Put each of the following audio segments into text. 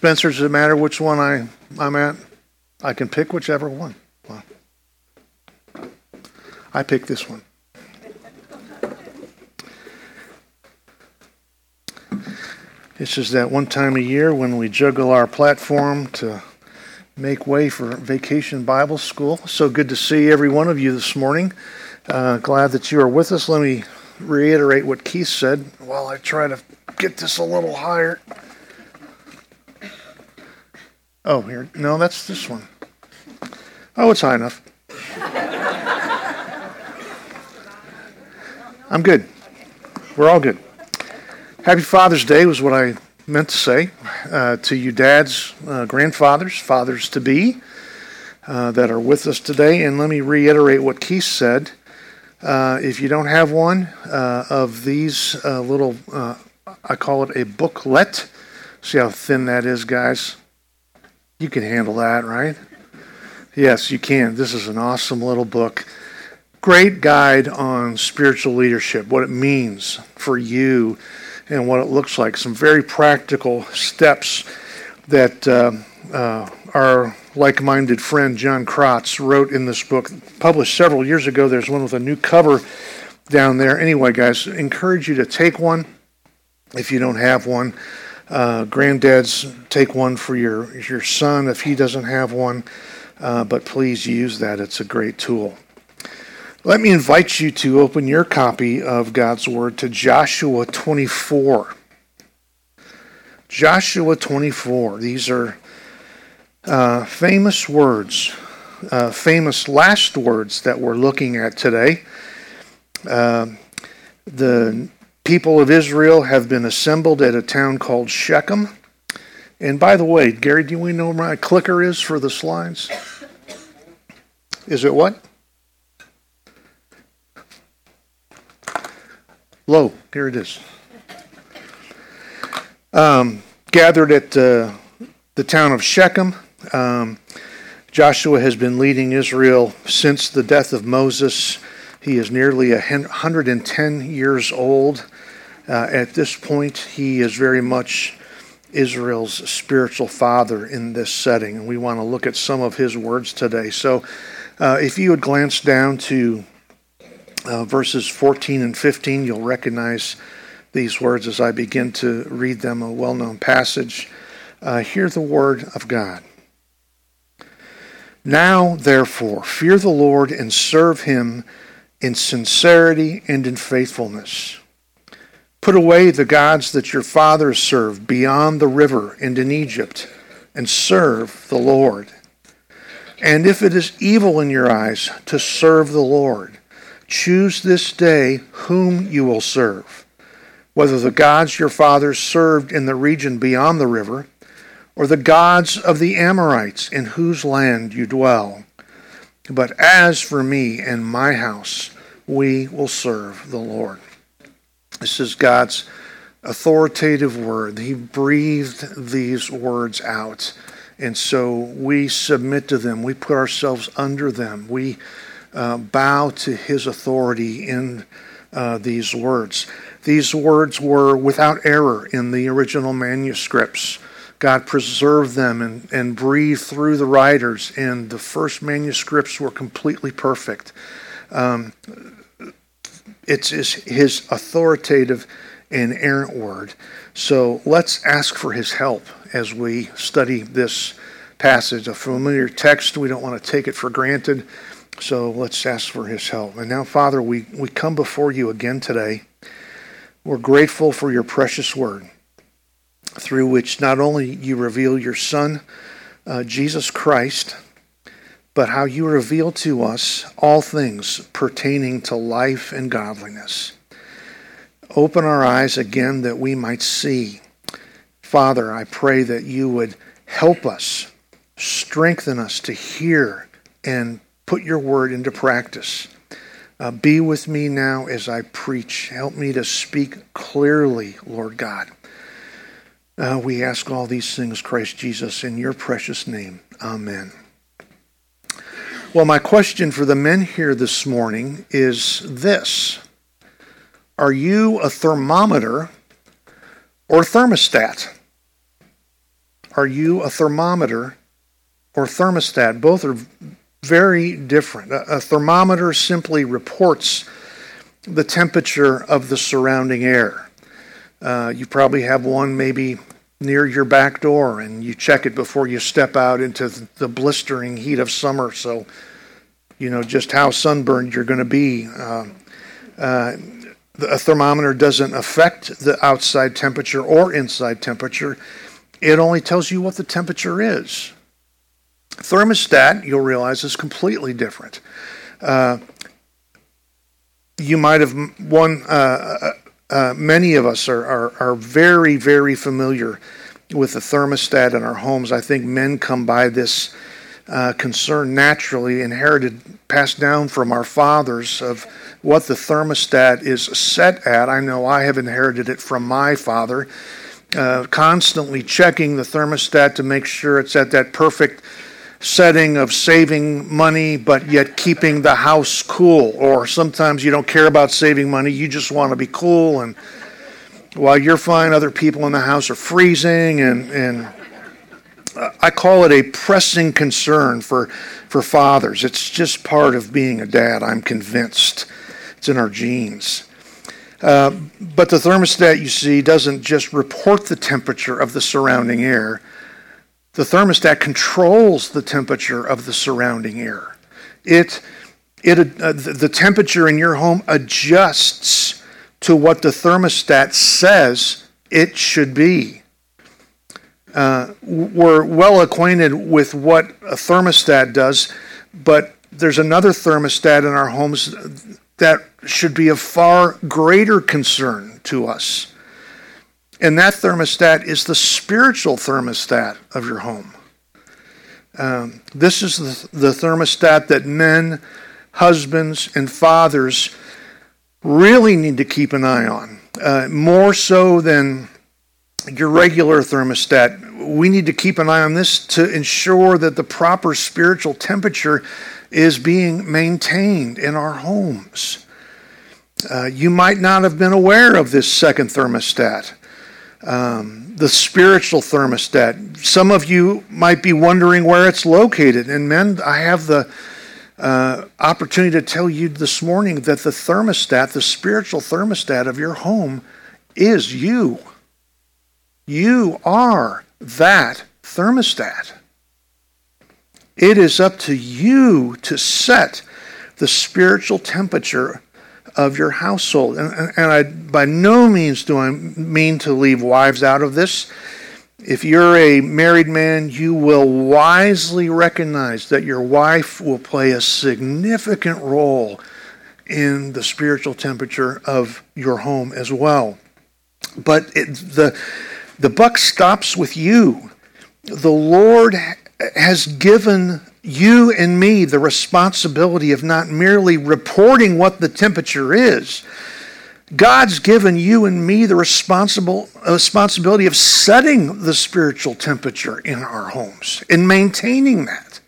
Spencer, does it matter which one I, I'm at? I can pick whichever one. Well, I pick this one. This is that one time a year when we juggle our platform to make way for Vacation Bible School. So good to see every one of you this morning. Uh, glad that you are with us. Let me reiterate what Keith said while I try to get this a little higher. Oh, here. No, that's this one. Oh, it's high enough. I'm good. We're all good. Happy Father's Day was what I meant to say uh, to you, dads, uh, grandfathers, fathers to be uh, that are with us today. And let me reiterate what Keith said. Uh, if you don't have one uh, of these uh, little, I call it a booklet. See how thin that is, guys? You can handle that, right? Yes, you can. This is an awesome little book. Great guide on spiritual leadership, what it means for you and what it looks like. Some very practical steps that uh, uh, our like minded friend John Crotts wrote in this book, published several years ago. There's one with a new cover down there. Anyway, guys, encourage you to take one if you don't have one. Uh, granddads, take one for your, your son if he doesn't have one, uh, but please use that. It's a great tool. Let me invite you to open your copy of God's Word to Joshua 24. Joshua 24. These are uh, famous words, uh, famous last words that we're looking at today. Uh, the people of Israel have been assembled at a town called Shechem. And by the way, Gary, do we know where my clicker is for the slides? Is it what? Low. Here it is. Um, gathered at uh, the town of Shechem. Um, Joshua has been leading Israel since the death of Moses. He is nearly 110 years old. Uh, at this point, he is very much Israel's spiritual father in this setting, and we want to look at some of his words today. So, uh, if you would glance down to uh, verses 14 and 15, you'll recognize these words as I begin to read them, a well known passage. Uh, hear the word of God. Now, therefore, fear the Lord and serve him in sincerity and in faithfulness. Put away the gods that your fathers served beyond the river and in Egypt, and serve the Lord. And if it is evil in your eyes to serve the Lord, choose this day whom you will serve, whether the gods your fathers served in the region beyond the river, or the gods of the Amorites in whose land you dwell. But as for me and my house, we will serve the Lord. This is God's authoritative word. He breathed these words out. And so we submit to them. We put ourselves under them. We uh, bow to his authority in uh, these words. These words were without error in the original manuscripts. God preserved them and, and breathed through the writers, and the first manuscripts were completely perfect. Um, it's his authoritative inerrant word. So let's ask for his help as we study this passage. A familiar text, we don't want to take it for granted. So let's ask for his help. And now, Father, we, we come before you again today. We're grateful for your precious word, through which not only you reveal your Son, uh, Jesus Christ, but how you reveal to us all things pertaining to life and godliness. Open our eyes again that we might see. Father, I pray that you would help us, strengthen us to hear and put your word into practice. Uh, be with me now as I preach. Help me to speak clearly, Lord God. Uh, we ask all these things, Christ Jesus, in your precious name. Amen. Well, my question for the men here this morning is this Are you a thermometer or thermostat? Are you a thermometer or thermostat? Both are very different. A, a thermometer simply reports the temperature of the surrounding air. Uh, you probably have one maybe near your back door and you check it before you step out into the blistering heat of summer so you know just how sunburned you're going to be. Uh, uh, a thermometer doesn't affect the outside temperature or inside temperature, it only tells you what the temperature is. Thermostat, you'll realize, is completely different. Uh, you might have one. Uh, many of us are, are, are very very familiar with the thermostat in our homes. I think men come by this uh, concern naturally, inherited, passed down from our fathers of what the thermostat is set at. I know I have inherited it from my father, uh, constantly checking the thermostat to make sure it's at that perfect setting of saving money but yet keeping the house cool. Or sometimes you don't care about saving money, you just want to be cool. And while you're fine, other people in the house are freezing. And, and I call it a pressing concern for, for fathers. It's just part of being a dad, I'm convinced. It's in our genes. Uh, but the thermostat, you see, doesn't just report the temperature of the surrounding air. The thermostat controls the temperature of the surrounding air. It, it, uh, the temperature in your home adjusts to what the thermostat says it should be. Uh, we're well acquainted with what a thermostat does, but there's another thermostat in our homes that should be of far greater concern to us. And that thermostat is the spiritual thermostat of your home. Um, this is the, the thermostat that men, husbands, and fathers really need to keep an eye on. Uh, more so than your regular thermostat. We need to keep an eye on this to ensure that the proper spiritual temperature is being maintained in our homes. Uh, you might not have been aware of this second thermostat, um, the spiritual thermostat. Some of you might be wondering where it's located. And, men, I have the uh, opportunity to tell you this morning that the thermostat, the spiritual thermostat of your home, is you. You are that thermostat. It is up to you to set the spiritual temperature of your household. And, and I, by no means do I mean to leave wives out of this. If you're a married man, you will wisely recognize that your wife will play a significant role in the spiritual temperature of your home as well. But it, the, the buck stops with you. The Lord has given you and me the responsibility of not merely reporting what the temperature is. God's given you and me the responsible responsibility of setting the spiritual temperature in our homes and maintaining that.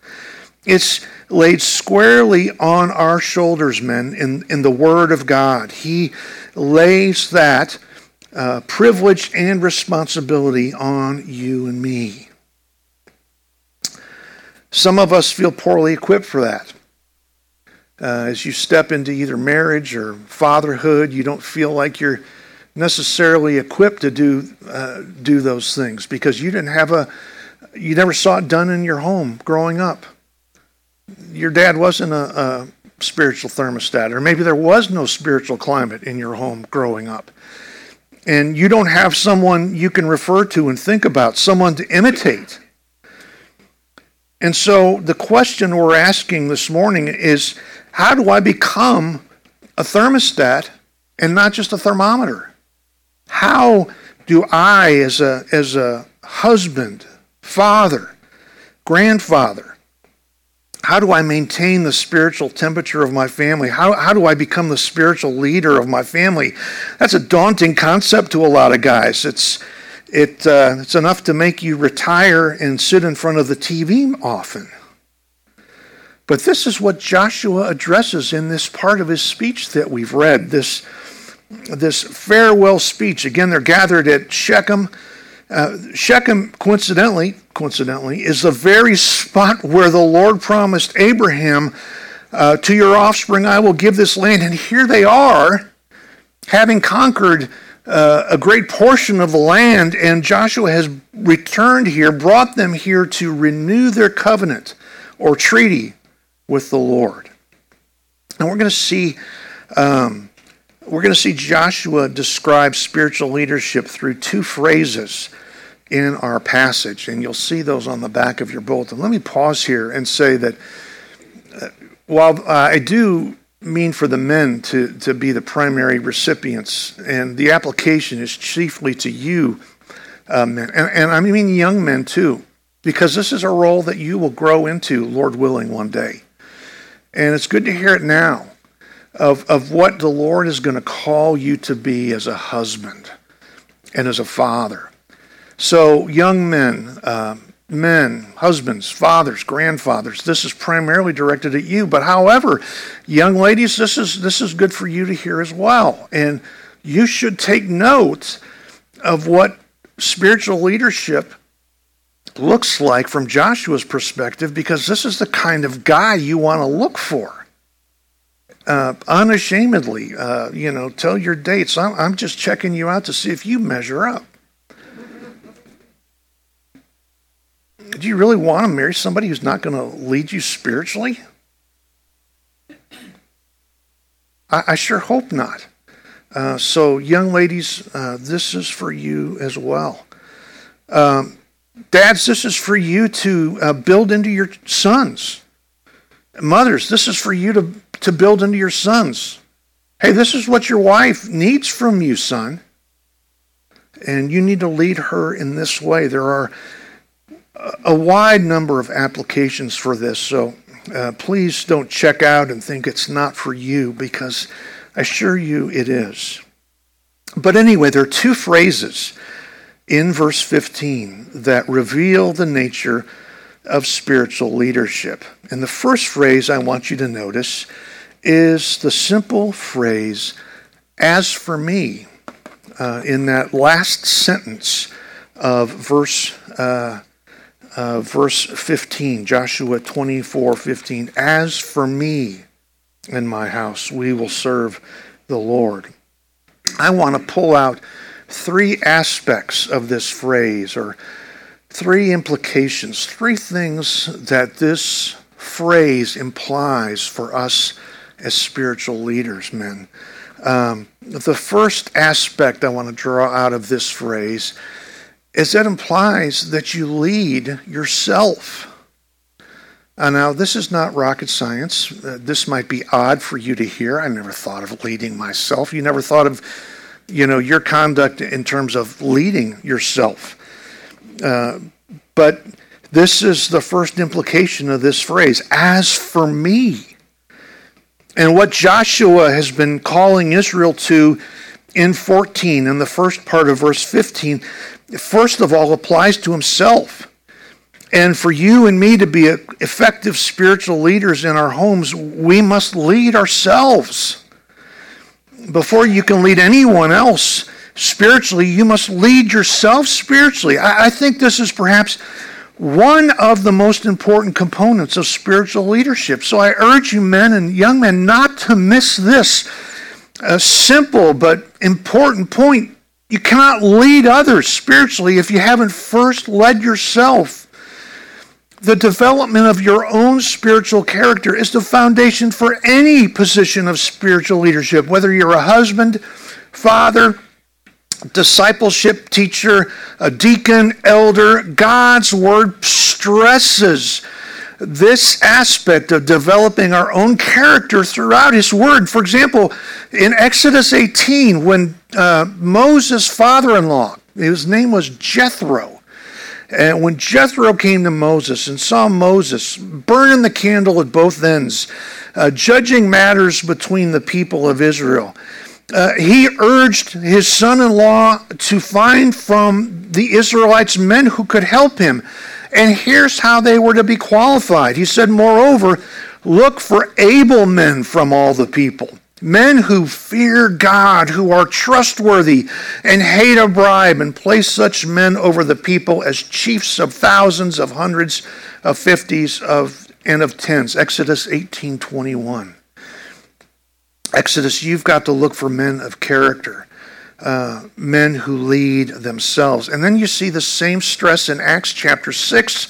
It's laid squarely on our shoulders, men, in, in the Word of God. He lays that uh, privilege and responsibility on you and me. Some of us feel poorly equipped for that. Uh, as you step into either marriage or fatherhood, you don't feel like you're necessarily equipped to do uh, do those things because you didn't have a you never saw it done in your home growing up. Your dad wasn't a, a spiritual thermostat, or maybe there was no spiritual climate in your home growing up. And you don't have someone you can refer to and think about, someone to imitate. And so the question we're asking this morning is how do I become a thermostat and not just a thermometer? How do I, as a, as a husband, father, grandfather, how do I maintain the spiritual temperature of my family? How, how do I become the spiritual leader of my family? That's a daunting concept to a lot of guys. It's, it, uh, it's enough to make you retire and sit in front of the TV often. But this is what Joshua addresses in this part of his speech that we've read, this, this farewell speech. Again, they're gathered at Shechem. Uh, Shechem, coincidentally, coincidentally, is the very spot where the Lord promised Abraham, uh, "To your offspring I will give this land." And here they are, having conquered uh, a great portion of the land, and Joshua has returned here, brought them here to renew their covenant or treaty with the Lord. And we're going to see. Um, we're going to see Joshua describe spiritual leadership through two phrases in our passage, and you'll see those on the back of your bulletin. Let me pause here and say that uh, while I do mean for the men to, to be the primary recipients, and the application is chiefly to you, uh, men, and, and I mean young men too, because this is a role that you will grow into, Lord willing, one day. And it's good to hear it now of, of what the Lord is going to call you to be as a husband and as a father. So, young men, uh, men, husbands, fathers, grandfathers, this is primarily directed at you. But however, young ladies, this is this is good for you to hear as well. And you should take note of what spiritual leadership looks like from Joshua's perspective because this is the kind of guy you want to look for. Uh, unashamedly, uh, you know, tell your dates. I'm, I'm just checking you out to see if you measure up. Do you really want to marry somebody who's not going to lead you spiritually? I, I sure hope not. Uh, so, young ladies, uh, this is for you as well. Um, dads, this is for you to uh, build into your sons. Mothers, this is for you to, to build into your sons. Hey, this is what your wife needs from you, son. And you need to lead her in this way. There are a wide number of applications for this, so uh, please don't check out and think it's not for you because I assure you it is. But anyway, there are two phrases in verse 15 that reveal the nature of spiritual leadership. And the first phrase I want you to notice is the simple phrase, as for me, uh, in that last sentence of verse uh, uh, verse 15, Joshua 24 15. As for me and my house, we will serve the Lord. I want to pull out three aspects of this phrase, or three implications, three things that this phrase implies for us as spiritual leaders, men. Um, the first aspect I want to draw out of this phrase is that implies that you lead yourself. Uh, now, this is not rocket science. Uh, this might be odd for you to hear. I never thought of leading myself. You never thought of, you know, your conduct in terms of leading yourself. Uh, but this is the first implication of this phrase as for me. And what Joshua has been calling Israel to in 14, in the first part of verse 15, first of all applies to himself. And for you and me to be effective spiritual leaders in our homes, we must lead ourselves. Before you can lead anyone else spiritually, you must lead yourself spiritually. I, think this is perhaps one of the most important components of spiritual leadership. So I urge you, men and young men, not to miss this a simple but important point you cannot lead others spiritually if you haven't first led yourself. The development of your own spiritual character is the foundation for any position of spiritual leadership, whether you're a husband, father, discipleship teacher, a deacon, elder. God's word stresses this aspect of developing our own character throughout His Word. For example, in Exodus 18, when uh, Moses' father in law, his name was Jethro, and when Jethro came to Moses and saw Moses burning the candle at both ends, uh, judging matters between the people of Israel, uh, he urged his son in law to find from the Israelites men who could help him. And here's how they were to be qualified. He said, Moreover, look for able men from all the people. Men who fear God, who are trustworthy and hate a bribe, and place such men over the people as chiefs of thousands, of hundreds, of fifties, of and of tens. Exodus 18:21. Exodus, you've got to look for men of character, uh, men who lead themselves. And then you see the same stress in Acts chapter 6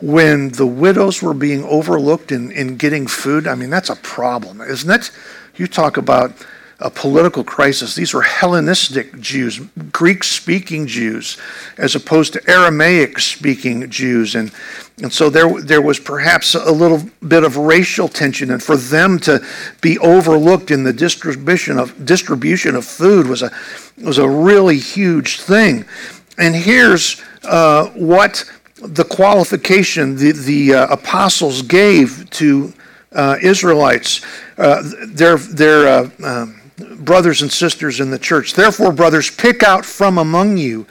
when the widows were being overlooked in, in getting food. I mean, that's a problem, isn't it? You talk about a political crisis. These were Hellenistic Jews, Greek speaking Jews, as opposed to Aramaic speaking Jews. And, and so there, there was perhaps a little bit of racial tension. And for them to be overlooked in the distribution of, distribution of food was a, was a really huge thing. And here's uh, what the qualification the, the uh, apostles gave to uh, Israelites, uh, their, their uh, um, brothers and sisters in the church. Therefore, brothers, pick out from among you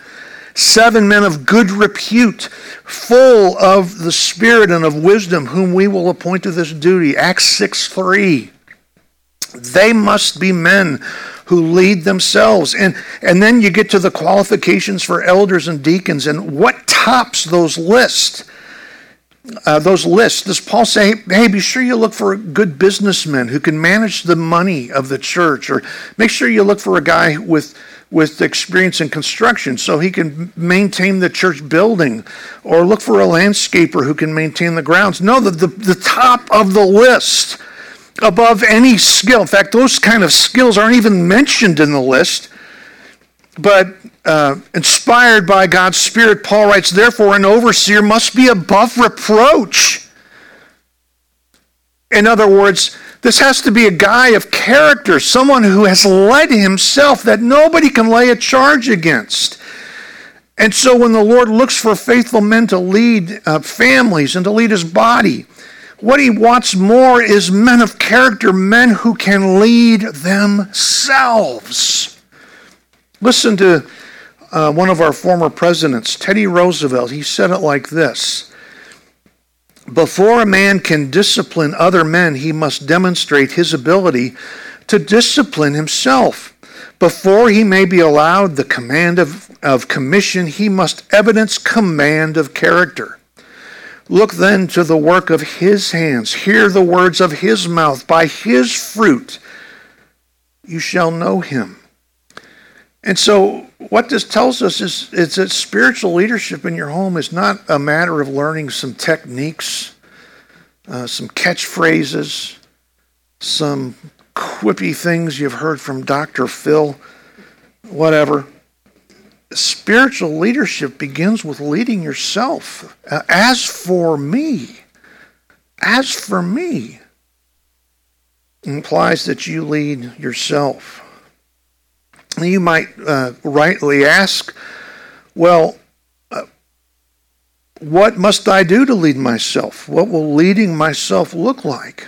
seven men of good repute, full of the Spirit and of wisdom, whom we will appoint to this duty. Acts 6 3. They must be men who lead themselves. And, and then you get to the qualifications for elders and deacons, and what tops those lists? Uh, those lists, does Paul say, hey, be sure you look for a good businessmen who can manage the money of the church, or make sure you look for a guy with with experience in construction so he can maintain the church building, or look for a landscaper who can maintain the grounds. No, the, the, the top of the list above any skill. In fact, those kind of skills aren't even mentioned in the list. But uh, inspired by God's Spirit, Paul writes, Therefore, an overseer must be above reproach. In other words, this has to be a guy of character, someone who has led himself that nobody can lay a charge against. And so, when the Lord looks for faithful men to lead uh, families and to lead his body, what he wants more is men of character, men who can lead themselves. Listen to uh, one of our former presidents, Teddy Roosevelt. He said it like this Before a man can discipline other men, he must demonstrate his ability to discipline himself. Before he may be allowed the command of, of commission, he must evidence command of character. Look then to the work of his hands, hear the words of his mouth. By his fruit you shall know him. And so, what this tells us is, is that spiritual leadership in your home is not a matter of learning some techniques, uh, some catchphrases, some quippy things you've heard from Dr. Phil, whatever. Spiritual leadership begins with leading yourself. Uh, as for me, as for me, implies that you lead yourself. You might uh, rightly ask, well, uh, what must I do to lead myself? What will leading myself look like?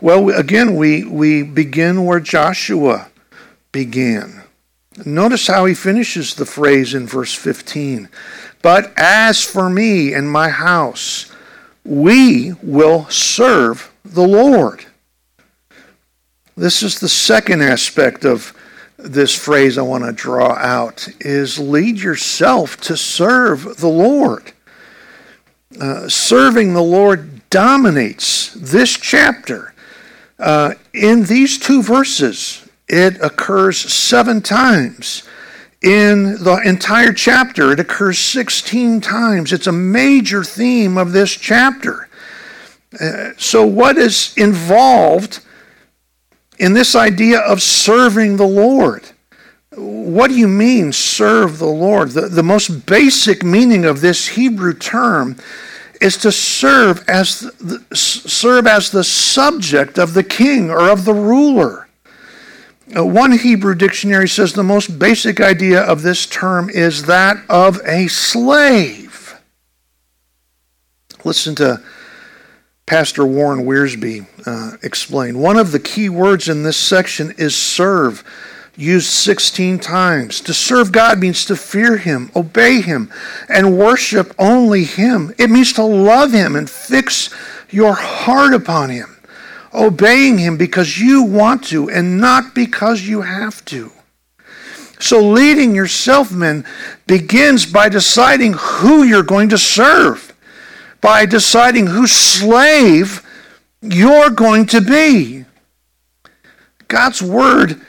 Well, again, we, we begin where Joshua began. Notice how he finishes the phrase in verse 15. But as for me and my house, we will serve the Lord. This is the second aspect of this phrase I want to draw out is lead yourself to serve the Lord. Uh, serving the Lord dominates this chapter. Uh, in these two verses, it occurs seven times. In the entire chapter, it occurs 16 times. It's a major theme of this chapter. Uh, so, what is involved in this idea of serving the Lord. What do you mean, serve the Lord? The, the most basic meaning of this Hebrew term is to serve as the, serve as the subject of the king or of the ruler. Uh, one Hebrew dictionary says the most basic idea of this term is that of a slave. Listen to Pastor Warren Wiersbe uh, explained. One of the key words in this section is serve, used 16 times. To serve God means to fear Him, obey Him, and worship only Him. It means to love Him and fix your heart upon Him. obeying Him because you want to and not because you have to. So, leading yourself, men, begins by deciding who you're going to serve, by deciding whose slave you're going to be. God's Word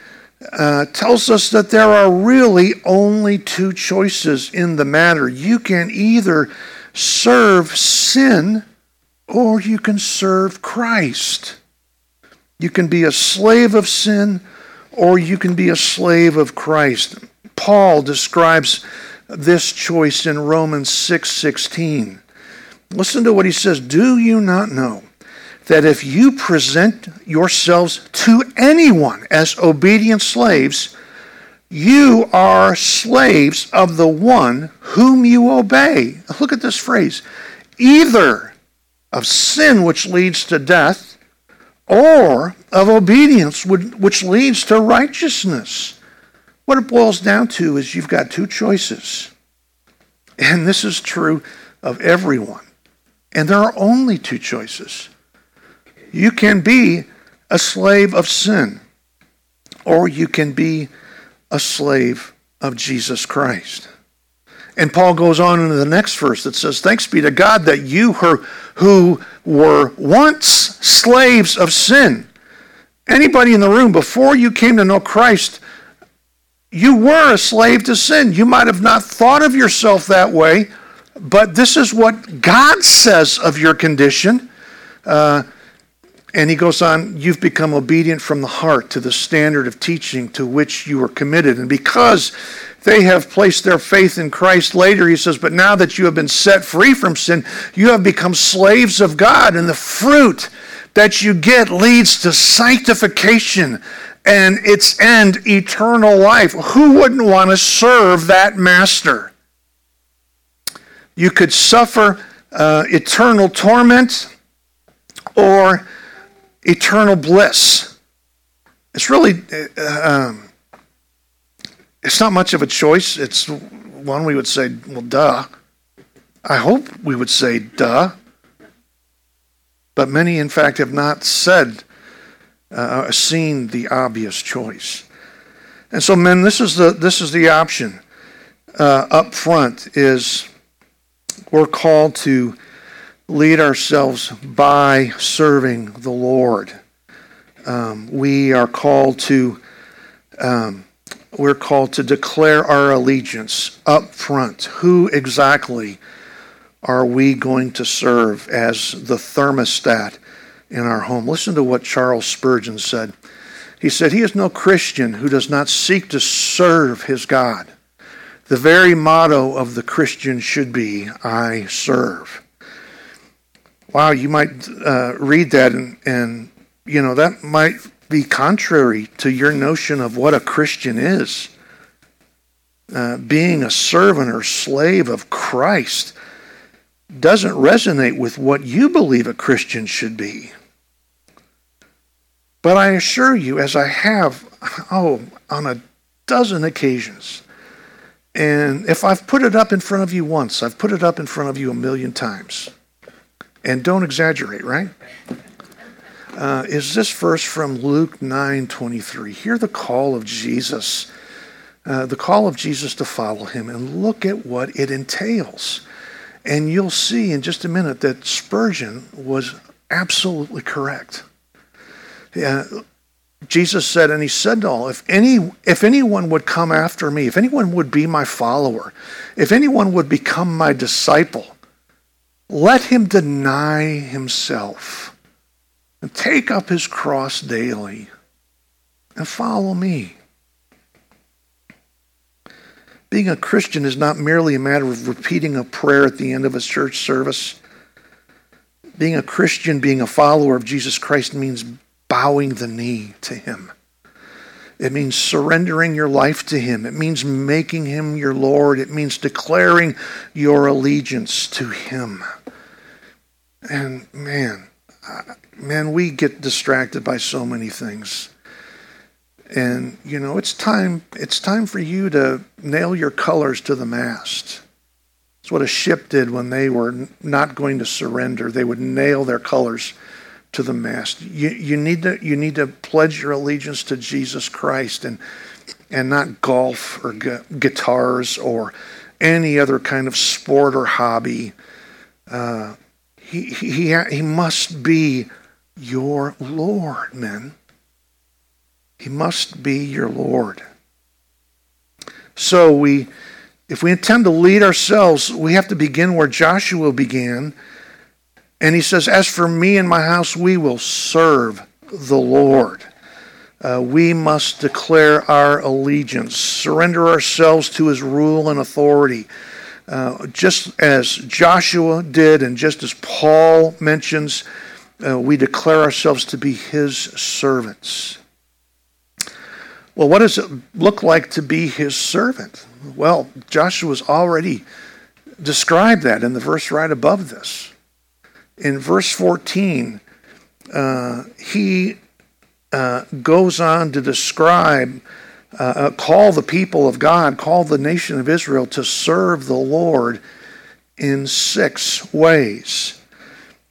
uh, tells us that there are really only two choices in the matter. You can either serve sin or you can serve Christ. You can be a slave of sin or you can be a slave of Christ. Paul describes this choice in Romans 6:16. 6, Listen to what he says, "Do you not know that if you present yourselves to anyone as obedient slaves, you are slaves of the one whom you obey?" Look at this phrase. Either of sin which leads to death or of obedience which leads to righteousness. What it boils down to is you've got two choices. And this is true of everyone. And there are only two choices. You can be a slave of sin, or you can be a slave of Jesus Christ. And Paul goes on into the next verse that says, Thanks be to God that you who were once slaves of sin, anybody in the room, before you came to know Christ, you were a slave to sin. You might have not thought of yourself that way, but this is what God says of your condition. Uh, and he goes on, you've become obedient from the heart to the standard of teaching to which you were committed. And because they have placed their faith in Christ later, he says, but now that you have been set free from sin, you have become slaves of God. And the fruit that you get leads to sanctification and its end, eternal life. Who wouldn't want to serve that master? You could suffer uh, eternal torment or eternal bliss. It's really, uh, um, it's not much of a choice. It's one we would say, well, duh. I hope we would say, duh. But many, in fact, have not said, uh, seen the obvious choice. And so, men, this is the, this is the option uh, up front is we're called to lead ourselves by serving the Lord. Um, we are called to um, we're called to declare our allegiance up front. Who exactly are we going to serve as the thermostat in our home? Listen to what Charles Spurgeon said. He said, He is no Christian who does not seek to serve his God. The very motto of the Christian should be, I serve. Wow, you might uh, read that and, and, you know, that might be contrary to your notion of what a Christian is. Uh, being a servant or slave of Christ doesn't resonate with what you believe a Christian should be. But I assure you, as I have, oh, on a dozen occasions, and if I've put it up in front of you once, I've put it up in front of you a million times. And don't exaggerate, right? Uh, is this verse from Luke 9 23. Hear the call of Jesus, uh, the call of Jesus to follow him, and look at what it entails. And you'll see in just a minute that Spurgeon was absolutely correct. Yeah, Jesus said, and he said to all, if any if anyone would come after me, if anyone would be my follower, if anyone would become my disciple, let him deny himself and take up his cross daily and follow me. Being a Christian is not merely a matter of repeating a prayer at the end of a church service. Being a Christian, being a follower of Jesus Christ means bowing the knee to him. It means surrendering your life to Him. It means making Him your Lord. It means declaring your allegiance to Him. And man, uh, man, we get distracted by so many things. And you know, it's time it's time for you to nail your colors to the mast. It's what a ship did when they were not going to surrender. They would nail their colors to the mast. You, you, need to, you need to pledge your allegiance to Jesus Christ and, and not golf or gu- guitars or any other kind of sport or hobby. Uh, he, he, he must be your Lord, men. He must be your Lord. So we if we intend to lead ourselves, we have to begin where Joshua began. And he says, As for me and my house, we will serve the Lord. Uh, we must declare our allegiance, surrender ourselves to his rule and authority. Uh, just as Joshua did, and just as Paul mentions, uh, we declare ourselves to be his servants. Well, what does it look like to be his servant? Well, Joshua's already described that in the verse right above this. In verse 14, uh, he uh, goes on to describe, uh, uh, call the people of God, call the nation of Israel to serve the Lord in six ways.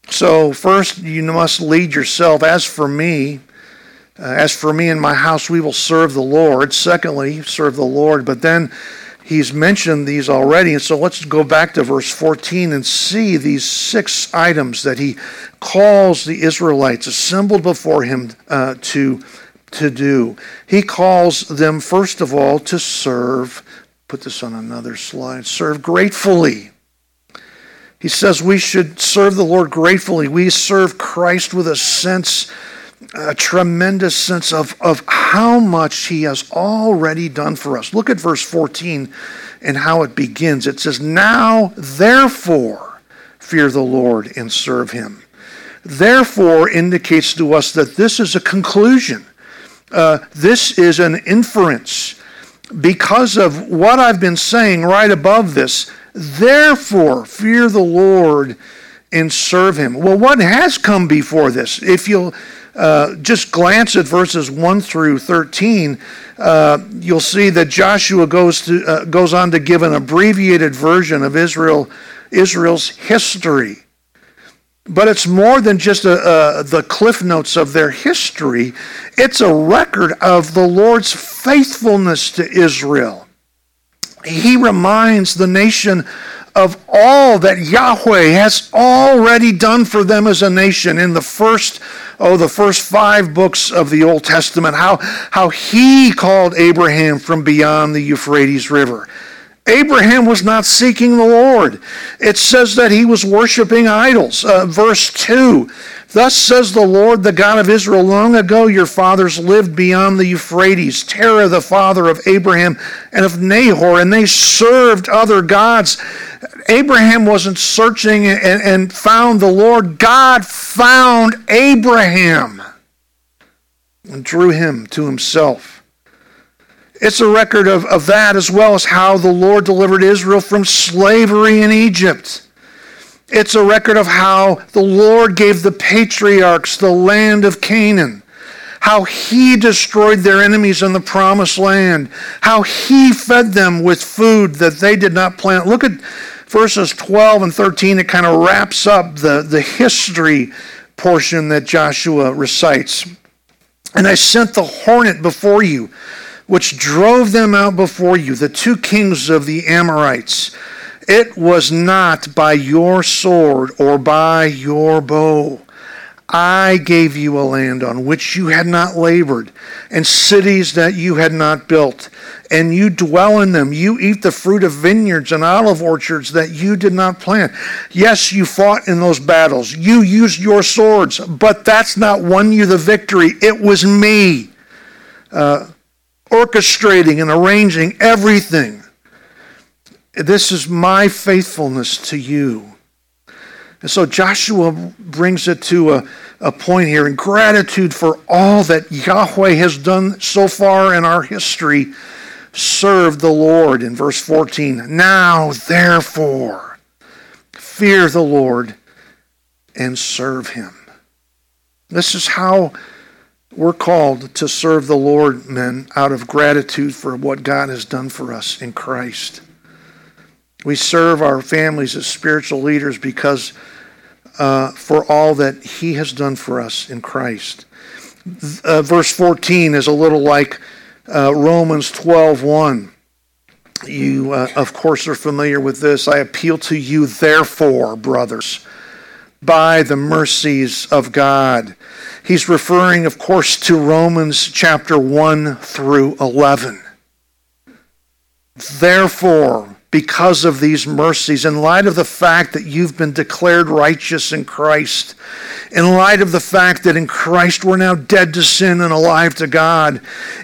So, first, you must lead yourself. As for me, uh, as for me and my house, we will serve the Lord. Secondly, serve the Lord. But then he's mentioned these already. And so let's go back to verse 14 and see these six items that he calls the Israelites assembled before him uh, to, to do. He calls them, first of all, to serve. Put this on another slide. Serve gratefully. He says we should serve the Lord gratefully. We serve Christ with a sense a tremendous sense of, of how much he has already done for us. Look at verse 14 and how it begins. It says, Now, therefore, fear the Lord and serve him. Therefore indicates to us that this is a conclusion. Uh, this is an inference. Because of what I've been saying right above this, therefore, fear the Lord and serve him. Well, what has come before this? If you'll uh, just glance at verses 1 through 13, uh, you'll see that Joshua goes, to, uh, goes on to give an abbreviated version of Israel, Israel's history. But it's more than just a, a, the cliff notes of their history, it's a record of the Lord's faithfulness to Israel. He reminds the nation of all that Yahweh has already done for them as a nation in the first oh the first 5 books of the Old Testament how how he called Abraham from beyond the Euphrates river Abraham was not seeking the Lord. It says that he was worshiping idols. Uh, verse 2 Thus says the Lord, the God of Israel, long ago your fathers lived beyond the Euphrates, Terah, the father of Abraham and of Nahor, and they served other gods. Abraham wasn't searching and, and found the Lord. God found Abraham and drew him to himself. It's a record of, of that as well as how the Lord delivered Israel from slavery in Egypt. It's a record of how the Lord gave the patriarchs the land of Canaan, how he destroyed their enemies in the promised land, how he fed them with food that they did not plant. Look at verses 12 and 13. It kind of wraps up the, the history portion that Joshua recites. And I sent the hornet before you, which drove them out before you, the two kings of the Amorites it was not by your sword or by your bow. I gave you a land on which you had not labored, and cities that you had not built, and you dwell in them. You eat the fruit of vineyards and olive orchards that you did not plant. Yes, you fought in those battles. You used your swords, but that's not won you the victory. It was me uh, orchestrating and arranging everything. This is my faithfulness to you. And so Joshua brings it to a, a point here in gratitude for all that Yahweh has done so far in our history. Serve the Lord in verse 14. Now, therefore, fear the Lord and serve him. This is how we're called to serve the Lord, men, out of gratitude for what God has done for us in Christ. We serve our families as spiritual leaders because uh, for all that he has done for us in Christ. Uh, verse 14 is a little like uh, Romans 12 1. You, uh, of course, are familiar with this. I appeal to you, therefore, brothers, by the mercies of God. He's referring, of course, to Romans chapter 1 through 11. Therefore, because of these mercies, in light of the fact that you've been declared righteous in Christ, in light of the fact that in Christ we're now dead to sin and alive to God,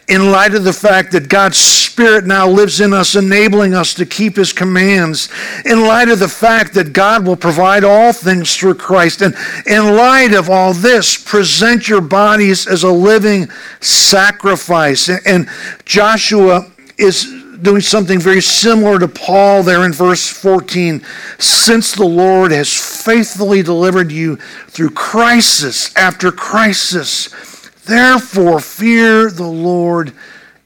in light of the fact that God's Spirit now lives in us, enabling us to keep His commands, in light of the fact that God will provide all things through Christ, and in light of all this, present your bodies as a living sacrifice. And Joshua is doing something very similar to Paul there in verse 14. Since the Lord has faithfully delivered you through crisis after crisis, therefore fear the Lord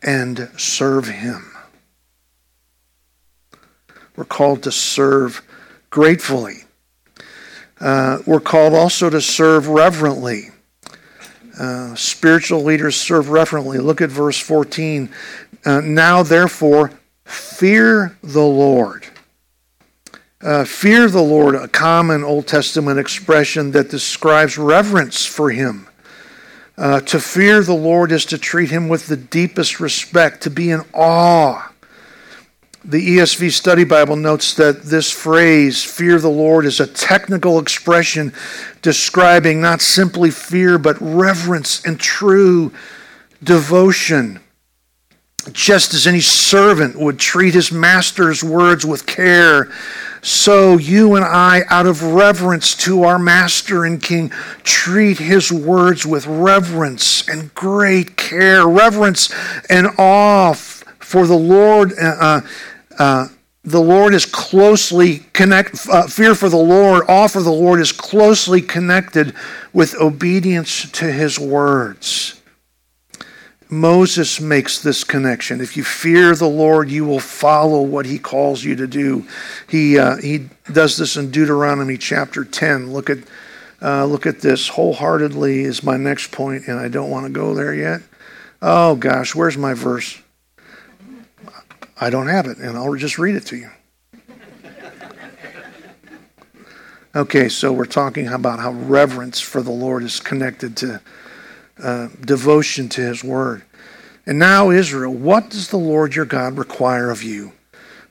and serve him. We're called to serve gratefully. Uh, we're called also to serve reverently. Uh, spiritual leaders serve reverently. Look at verse 14. Uh, now, therefore, fear the Lord. Uh, fear the Lord, a common Old Testament expression that describes reverence for Him. Uh, to fear the Lord is to treat Him with the deepest respect, to be in awe. The ESV Study Bible notes that this phrase, fear the Lord, is a technical expression describing not simply fear, but reverence and true devotion just as any servant would treat his master's words with care, so you and I, out of reverence to our master and king, treat his words with reverence and great care, reverence and awe for the Lord. Uh, uh, uh the Lord is closely connect. Uh, fear for the Lord, awe for the Lord is closely connected with obedience to His words. Moses makes this connection. If you fear the Lord, you will follow what he calls you to do. He, uh, he does this in Deuteronomy chapter 10. Look at, uh, look at this. Wholeheartedly is my next point, and I don't want to go there yet. Oh, gosh, where's my verse? I don't have it, and I'll just read it to you. Okay, so we're talking about how reverence for the Lord is connected to uh, devotion to his word. And now, Israel, what does the Lord your God require of you?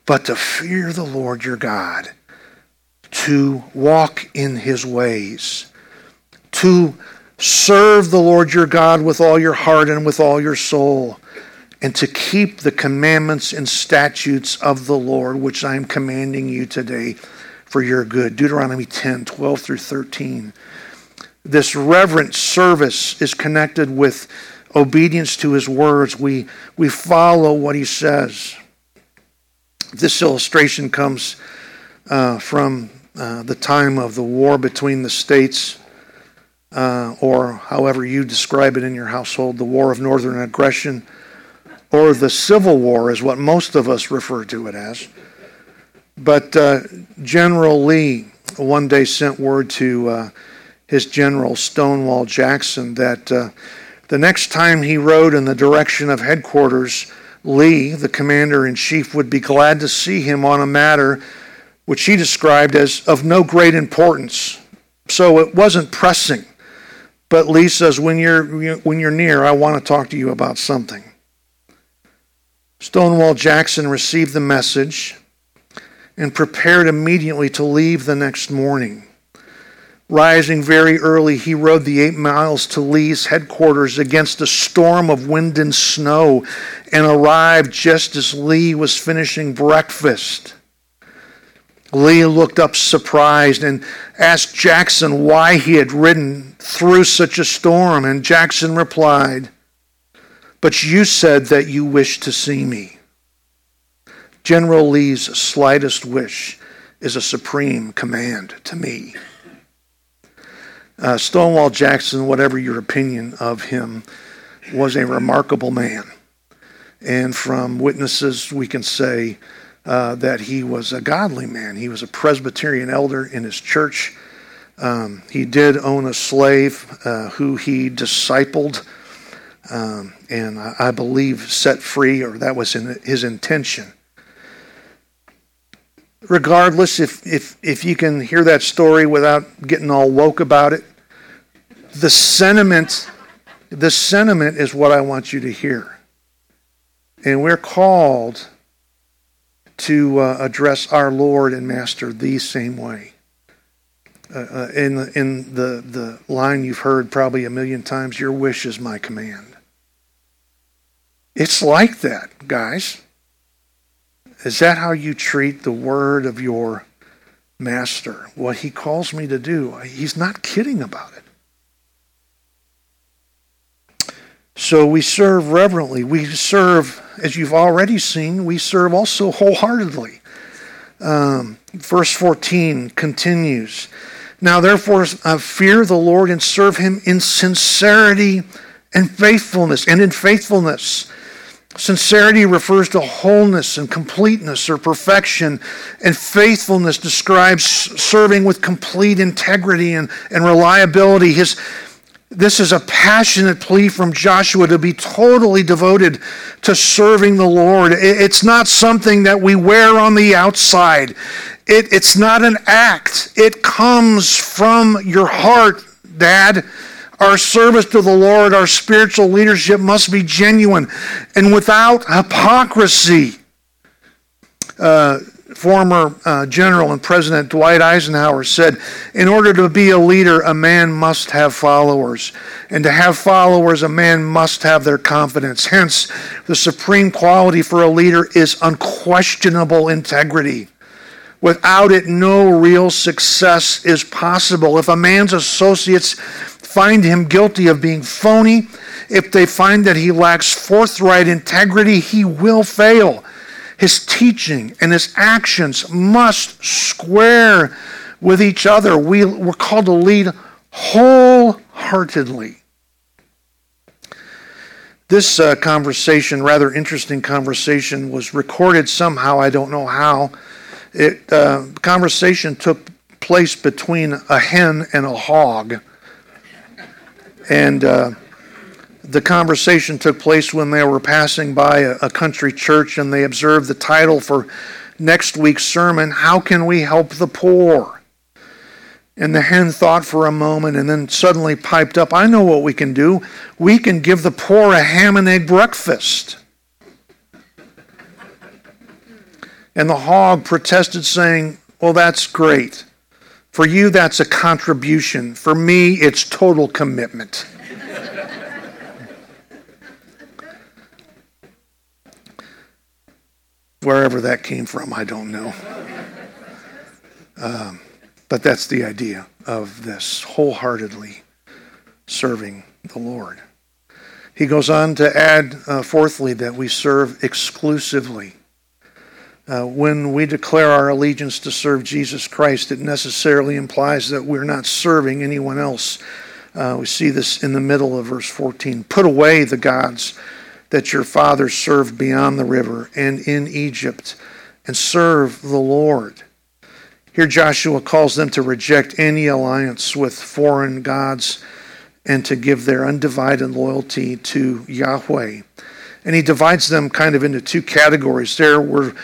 But to fear the Lord your God, to walk in his ways, to serve the Lord your God with all your heart and with all your soul, and to keep the commandments and statutes of the Lord, which I am commanding you today for your good. Deuteronomy 10 12 through 13 this reverent service is connected with obedience to his words. We, we follow what he says. This illustration comes uh, from uh, the time of the war between the states, uh, or however you describe it in your household, the war of northern aggression, or the Civil War is what most of us refer to it as. But uh, General Lee one day sent word to uh, his general, Stonewall Jackson, that uh, the next time he rode in the direction of headquarters, Lee, the commander in chief, would be glad to see him on a matter which he described as of no great importance. So it wasn't pressing. But Lee says, when you're, when you're near, I want to talk to you about something. Stonewall Jackson received the message and prepared immediately to leave the next morning. Rising very early, he rode the eight miles to Lee's headquarters against a storm of wind and snow and arrived just as Lee was finishing breakfast. Lee looked up surprised and asked Jackson why he had ridden through such a storm, and Jackson replied, But you said that you wished to see me. General Lee's slightest wish is a supreme command to me. Uh, Stonewall Jackson, whatever your opinion of him, was a remarkable man. And from witnesses, we can say uh, that he was a godly man. He was a Presbyterian elder in his church. Um, he did own a slave uh, who he discipled um, and I, believe set free, or that was in his intention. Regardless, if, if, if you can hear that story without getting all woke about it, the sentiment, the sentiment is what I want you to hear. And we're called to uh, address our Lord and Master the same way. Uh, uh, in in the, the line you've heard probably a million times, your wish is my command. It's like that, guys. Is that how you treat the word of your master? What he calls me to do, he's not kidding about it. So we serve reverently. We serve, as you've already seen, we serve also wholeheartedly. Um, verse 14 continues Now therefore, uh, fear the Lord and serve him in sincerity and faithfulness, and in faithfulness. Sincerity refers to wholeness and completeness or perfection, and faithfulness describes serving with complete integrity and, and reliability. His, this is a passionate plea from Joshua to be totally devoted to serving the Lord. It's not something that we wear on the outside, it, it's not an act. It comes from your heart, Dad. Our service to the Lord, our spiritual leadership must be genuine and without hypocrisy. Uh, former uh, General and President Dwight Eisenhower said, In order to be a leader, a man must have followers. And to have followers, a man must have their confidence. Hence, the supreme quality for a leader is unquestionable integrity. Without it, no real success is possible. If a man's associates find him guilty of being phony, if they find that he lacks forthright integrity, he will fail. His teaching and his actions must square with each other. We, we're called to lead wholeheartedly. This uh, conversation, rather interesting conversation, was recorded somehow. I don't know how. It uh, conversation took place between a hen and a hog, and. Uh, the conversation took place when they were passing by a, a, country church and they observed the title for next week's sermon How Can We Help the Poor? And the hen thought for a moment and then suddenly piped up I know what we can do. We can give the poor a ham and egg breakfast. And the hog protested, saying, Well, that's great. For you, that's a contribution. For me, it's total commitment. Wherever that came from, I don't know. Um, but that's the idea of this wholeheartedly serving the Lord. He goes on to add, uh, fourthly, that we serve exclusively. Uh, when we declare our allegiance to serve Jesus Christ, it necessarily implies that we're not serving anyone else. Uh, we see this in the middle of verse 14. Put away the gods that your fathers served beyond the river and in Egypt, and serve the Lord. Here, Joshua calls them to reject any alliance with foreign gods and to give their undivided loyalty to Yahweh. And he divides them kind of into two categories. There were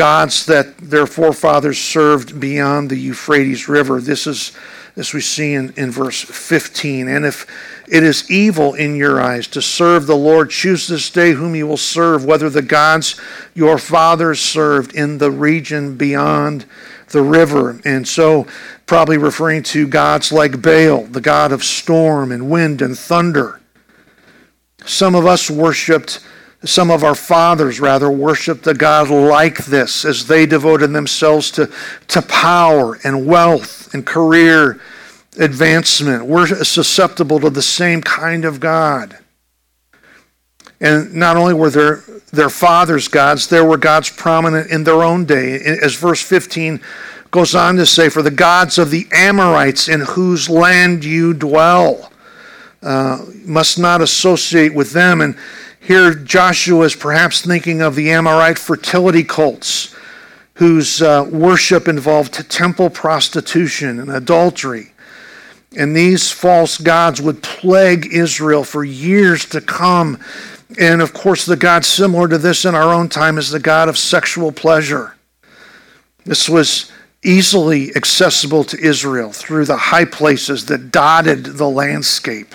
gods that their forefathers served beyond the Euphrates River. This is as we see in, in verse 15. And if it is evil in your eyes to serve the Lord, choose this day whom you will serve, whether the gods your fathers served in the region beyond the river. And so, probably referring to gods like Baal, the god of storm and wind and thunder. Some of us worshiped some of our fathers, rather, worshiped a God like this as they devoted themselves to, to power and wealth and career advancement. We're susceptible to the same kind of God. And not only were there their fathers' gods, there were gods prominent in their own day. As verse 15 goes on to say, For the gods of the Amorites in whose land you dwell uh, must not associate with them. And here, Joshua is perhaps thinking of the Amorite fertility cults whose uh, worship involved temple prostitution and adultery. And these false gods would plague Israel for years to come. And of course, the God similar to this in our own time is the God of sexual pleasure. This was easily accessible to Israel through the high places that dotted the landscape.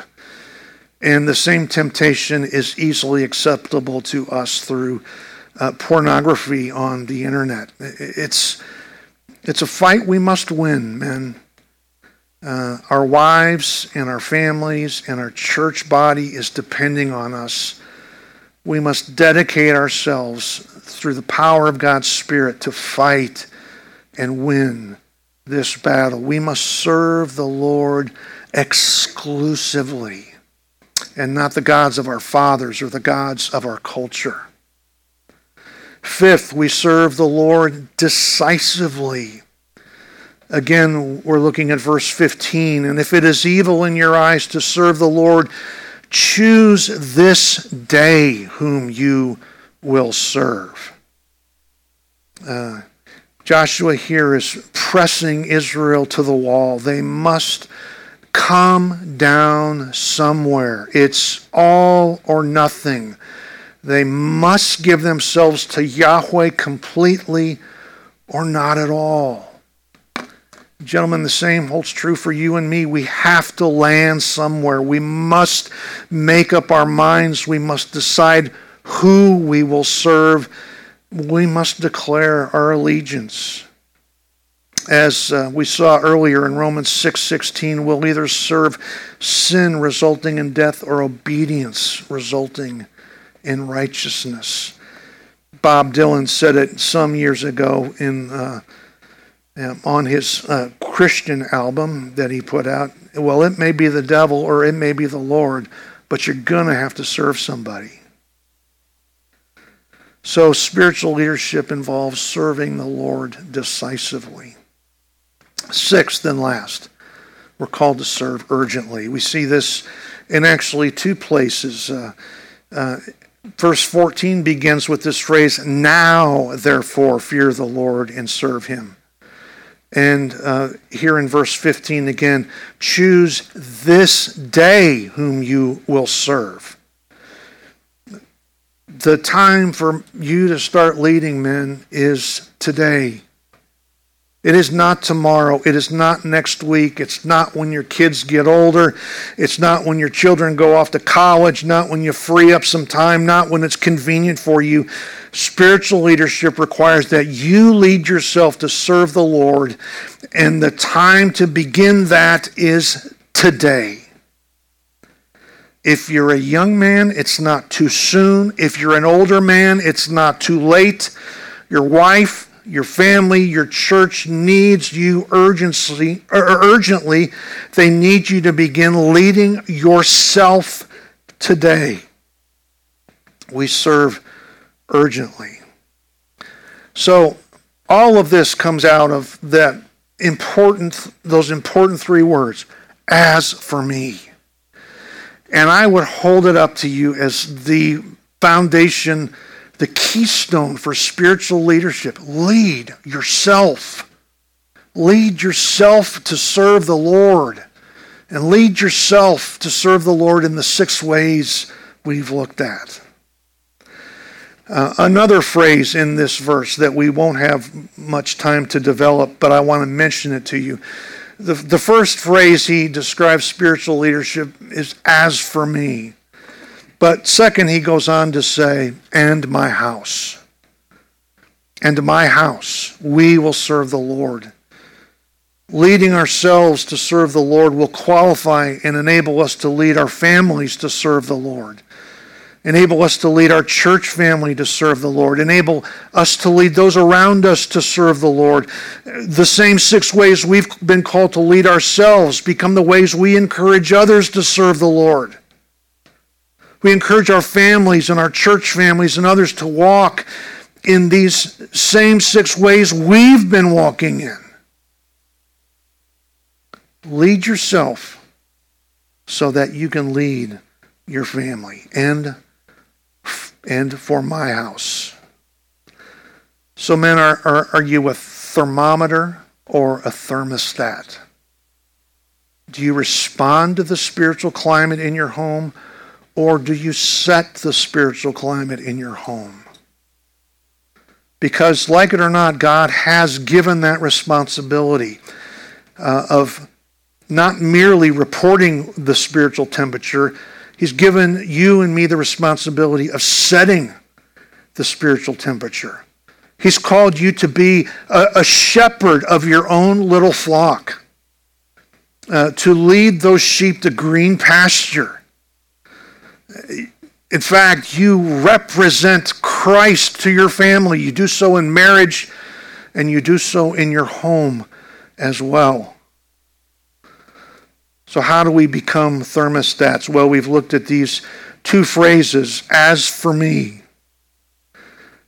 And the same temptation is easily acceptable to us through uh, pornography on the internet. It's, it's a fight we must win, men. Uh, our wives and our families and our church body is depending on us. We must dedicate ourselves through the power of God's Spirit to fight and win this battle. We must serve the Lord exclusively and not the gods of our fathers or the gods of our culture. Fifth, we serve the Lord decisively. Again, we're looking at verse 15. And if it is evil in your eyes to serve the Lord, choose this day whom you will serve. Uh, Joshua here is pressing Israel to the wall. They must come down somewhere. It's all or nothing. They must give themselves to Yahweh completely or not at all. Gentlemen, the same holds true for you and me. We have to land somewhere. We must make up our minds. We must decide who we will serve. We must declare our allegiance as uh, we saw earlier in Romans 6:16 will either serve sin resulting in death or obedience resulting in righteousness. Bob Dylan said it some years ago in uh, on his uh, Christian album that he put out. Well, it may be the devil or it may be the Lord, but you're going to have to serve somebody. So, spiritual leadership involves serving the Lord decisively. Sixth and last, we're called to serve urgently. We see this in actually two places. Uh, uh, verse 14 begins with this phrase, Now, therefore, fear the Lord and serve him. And uh, here in verse 15 again, choose this day whom you will serve. The time for you to start leading men is today. It is not tomorrow. It is not next week. It's not when your kids get older. It's not when your children go off to college. Not when you free up some time. Not when it's convenient for you. Spiritual leadership requires that you lead yourself to serve the Lord, and the time to begin that is today. If you're a young man, it's not too soon. If you're an older man, it's not too late. Your wife, your family, your church needs you urgently, er, er, urgently. They need you to begin leading yourself today. We serve urgently. So all of this comes out of that important those important three words as for me. And I would hold it up to you as the foundation the keystone for spiritual leadership. Lead yourself. Lead yourself to serve the Lord. And lead yourself to serve the Lord in the six ways we've looked at. Uh, another phrase in this verse that we won't have much time to develop, but I want to mention it to you. The, the first phrase he describes spiritual leadership is as for me. But second, he goes on to say, and my house. And my house, we will serve the Lord. Leading ourselves to serve the Lord will qualify and enable us to lead our families to serve the Lord. Enable us to lead our church family to serve the Lord. Enable us to lead those around us to serve the Lord. The same six ways we've been called to lead ourselves become the ways we encourage others to serve the Lord. We encourage our families and our church families and others to walk in these same six ways we've been walking in. Lead yourself so that you can lead your family and, and for my house. So, men, are, are, are you a thermometer or a thermostat? Do you respond to the spiritual climate in your home, or do you set the spiritual climate in your home? Because, like it or not, God has given that responsibility uh, of not merely reporting the spiritual temperature, He's given you and me the responsibility of setting the spiritual temperature. He's called you to be a, a shepherd of your own little flock, uh, to lead those sheep to green pasture. In fact, you represent Christ to your family. You do so in marriage and you do so in your home as well. So, how do we become thermostats? Well, we've looked at these two phrases as for me.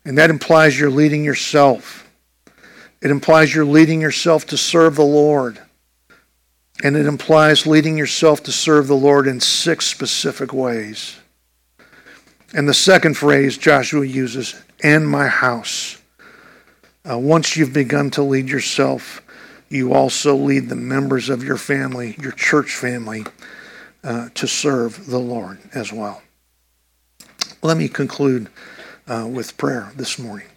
And that implies you're leading yourself. It implies you're leading yourself to serve the Lord. And it implies leading yourself to serve the Lord in six specific ways. And the second phrase Joshua uses, and my house. Uh, once you've begun to lead yourself, you also lead the members of your family, your church family, uh, to serve the Lord as well. Let me conclude uh, with prayer this morning.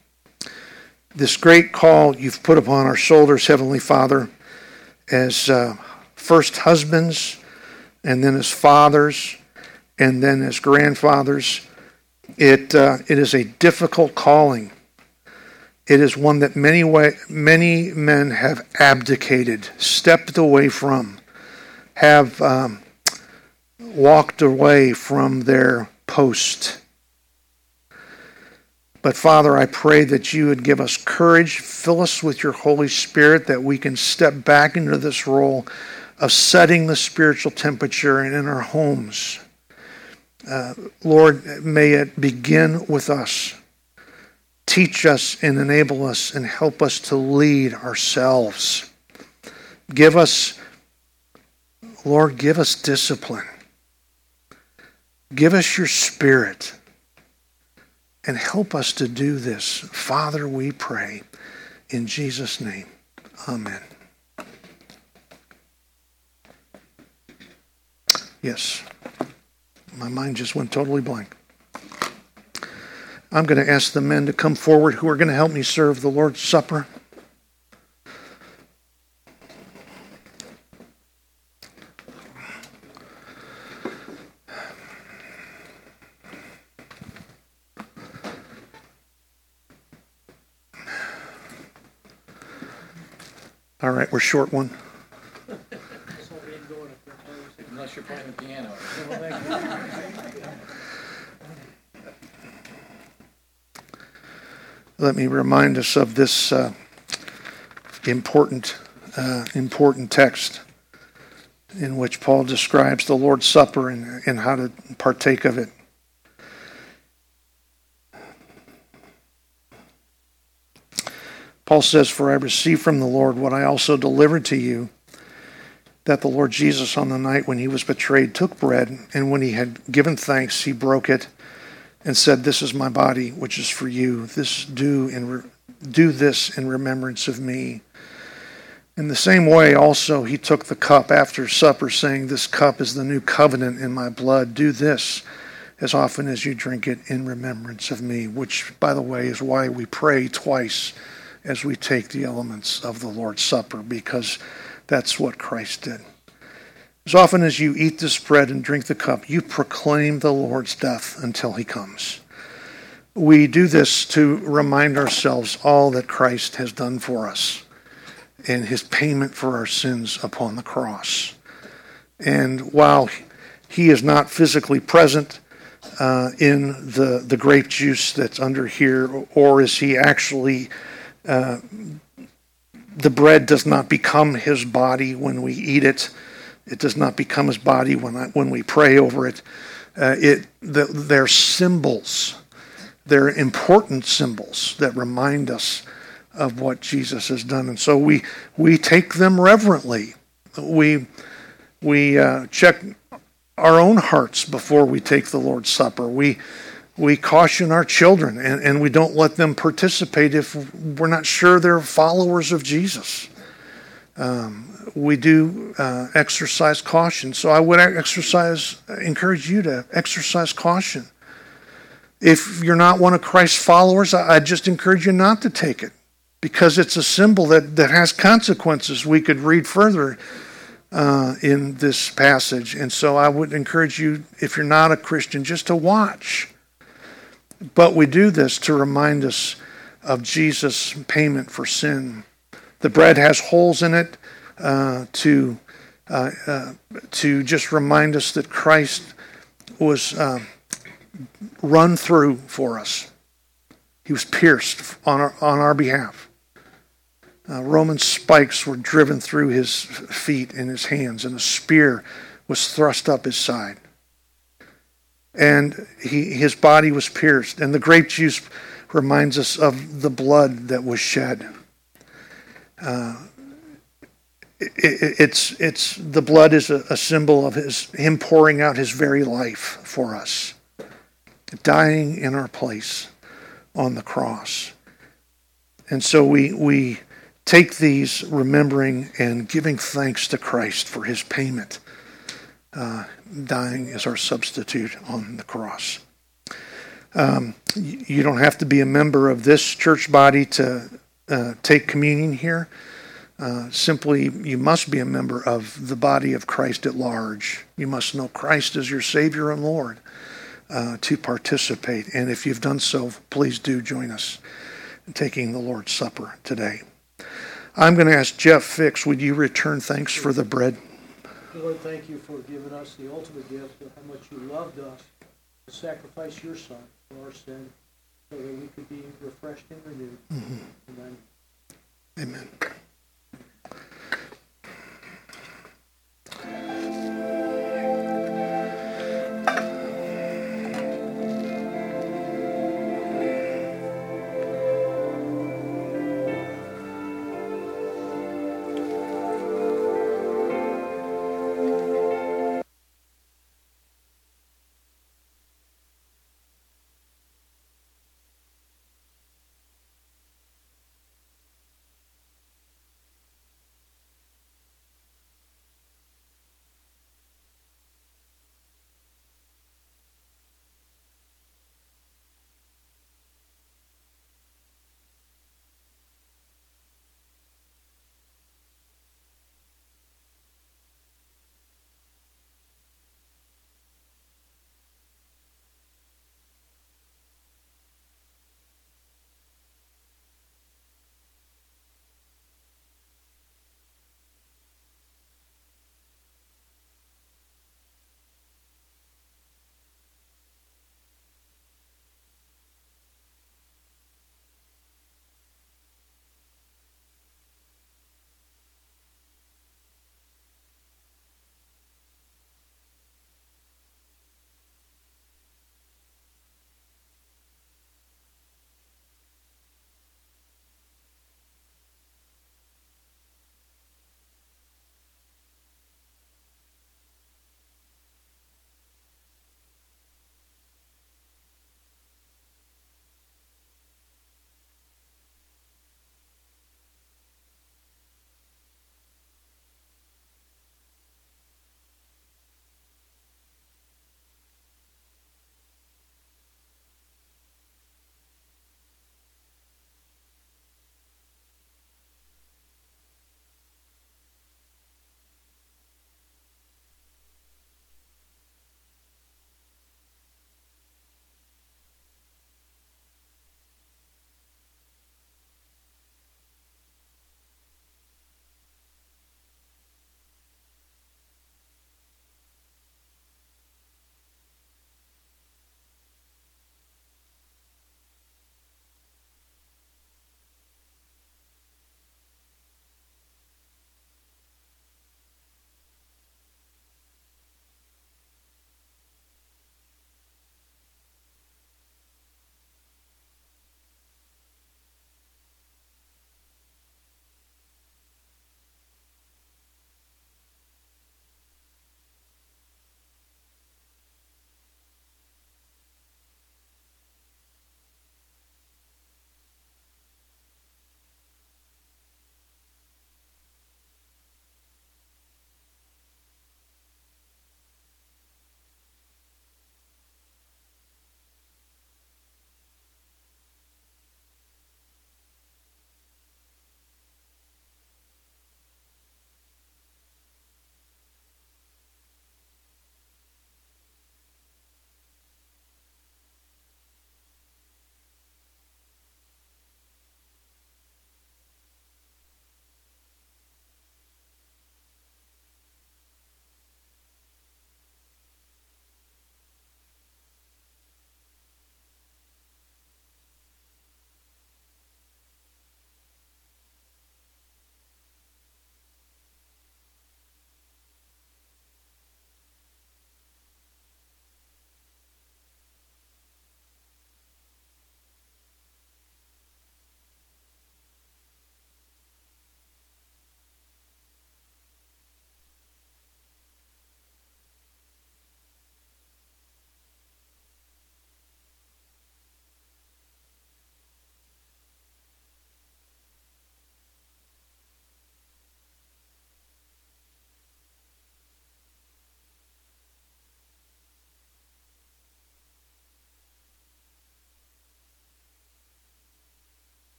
This great call you've put upon our shoulders, Heavenly Father, as uh, first husbands, and then as fathers, and then as grandfathers. It, uh, it is a difficult calling. It is one that many, way, many men have abdicated, stepped away from, have um, walked away from their post. But Father, I pray that you would give us courage, fill us with your Holy Spirit, that we can step back into this role of setting the spiritual temperature in our homes uh, Lord, may it begin with us. Teach us and enable us and help us to lead ourselves. Give us, Lord, give us discipline. Give us your spirit and help us to do this. Father, we pray in Jesus' name. Amen. Yes. My mind just went totally blank. I'm going to ask the men to come forward who are going to help me serve the Lord's Supper. All right, we're short one. Unless you're playing the piano. Let me remind us of this uh, important, uh, important text in which Paul describes the Lord's Supper and, and how to partake of it. Paul says, For I received from the Lord what I also delivered to you that the Lord Jesus, on the night when he was betrayed, took bread, and when he had given thanks, he broke it and said, This is my body, which is for you. This do, in re- do this in remembrance of me. In the same way, also, he took the cup after supper, saying, This cup is the new covenant in my blood. Do this as often as you drink it in remembrance of me, which, by the way, is why we pray twice as we take the elements of the Lord's Supper, because that's what Christ did. As often as you eat this bread and drink the cup, you proclaim the Lord's death until he comes. We do this to remind ourselves all that Christ has done for us and his payment for our sins upon the cross. And while he is not physically present uh, in the, the grape juice that's under here, or is he actually, uh, the bread does not become his body when we eat it it does not become his body when, I, when we pray over it. Uh, it the, they're symbols. They're important symbols that remind us of what Jesus has done. And so we, we take them reverently. We, we uh, check our own hearts before we take the Lord's Supper. We, we caution our children and, and we don't let them participate if we're not sure they're followers of Jesus. Um, we do uh, exercise caution. So I would exercise, encourage you to exercise caution. If you're not one of Christ's followers, I, I just encourage you not to take it because it's a symbol that, that has consequences. We could read further uh, in this passage. And so I would encourage you, if you're not a Christian, just to watch. But we do this to remind us of Jesus' payment for sin. The bread has holes in it uh, to, uh, uh to just remind us that Christ was uh, run through for us. He was pierced on our, on our behalf. Uh, Roman spikes were driven through his feet and his hands, and a spear was thrust up his side. And he, his body was pierced. And the grape juice reminds us of the blood that was shed. Uh, it, it's, it's, the blood is a, a symbol of his, him pouring out his very life for us, dying in our place on the cross. And so we, we take these remembering and giving thanks to Christ for his payment, uh, dying as our substitute on the cross. Um, you don't have to be a member of this church body to uh, take communion here. Uh, simply, you must be a member of the body of Christ at large. You must know Christ as your Savior and Lord uh, to participate. And if you've done so, please do join us in taking the Lord's Supper today. I'm going to ask Jeff Fix, would you return thanks for the bread? Lord, thank you for giving us the ultimate gift of how much you loved us to sacrifice your son for our sin so that we could be refreshed and renewed. Mm-hmm. Amen. Amen.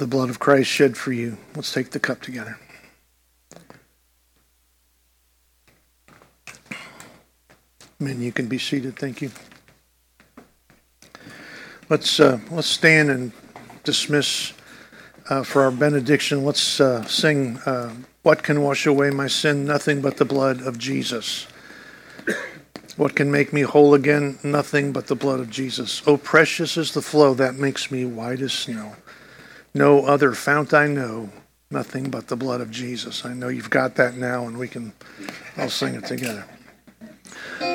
The blood of Christ shed for you. Let's take the cup together. Men, you can be seated. Thank you. Let's uh, let's stand and dismiss uh, for our benediction. Let's uh, sing. Uh, what can wash away my sin? Nothing but the blood of Jesus. What can make me whole again? Nothing but the blood of Jesus. Oh, precious is the flow that makes me white as snow. No other fount I know, nothing but the blood of Jesus. I know you've got that now, and we can all sing it together.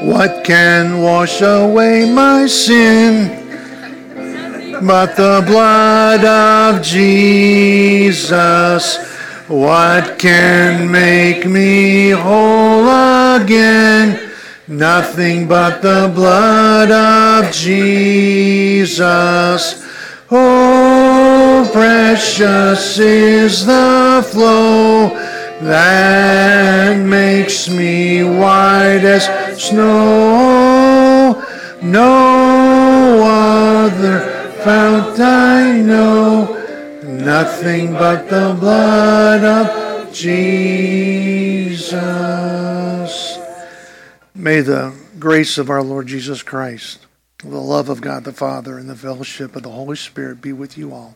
What can wash away my sin but the blood of Jesus? What can make me whole again? Nothing but the blood of Jesus. Oh, Oh, precious is the flow that makes me white as snow. No other fount I know, nothing but the blood of Jesus. May the grace of our Lord Jesus Christ the love of God the Father and the fellowship of the Holy Spirit be with you all.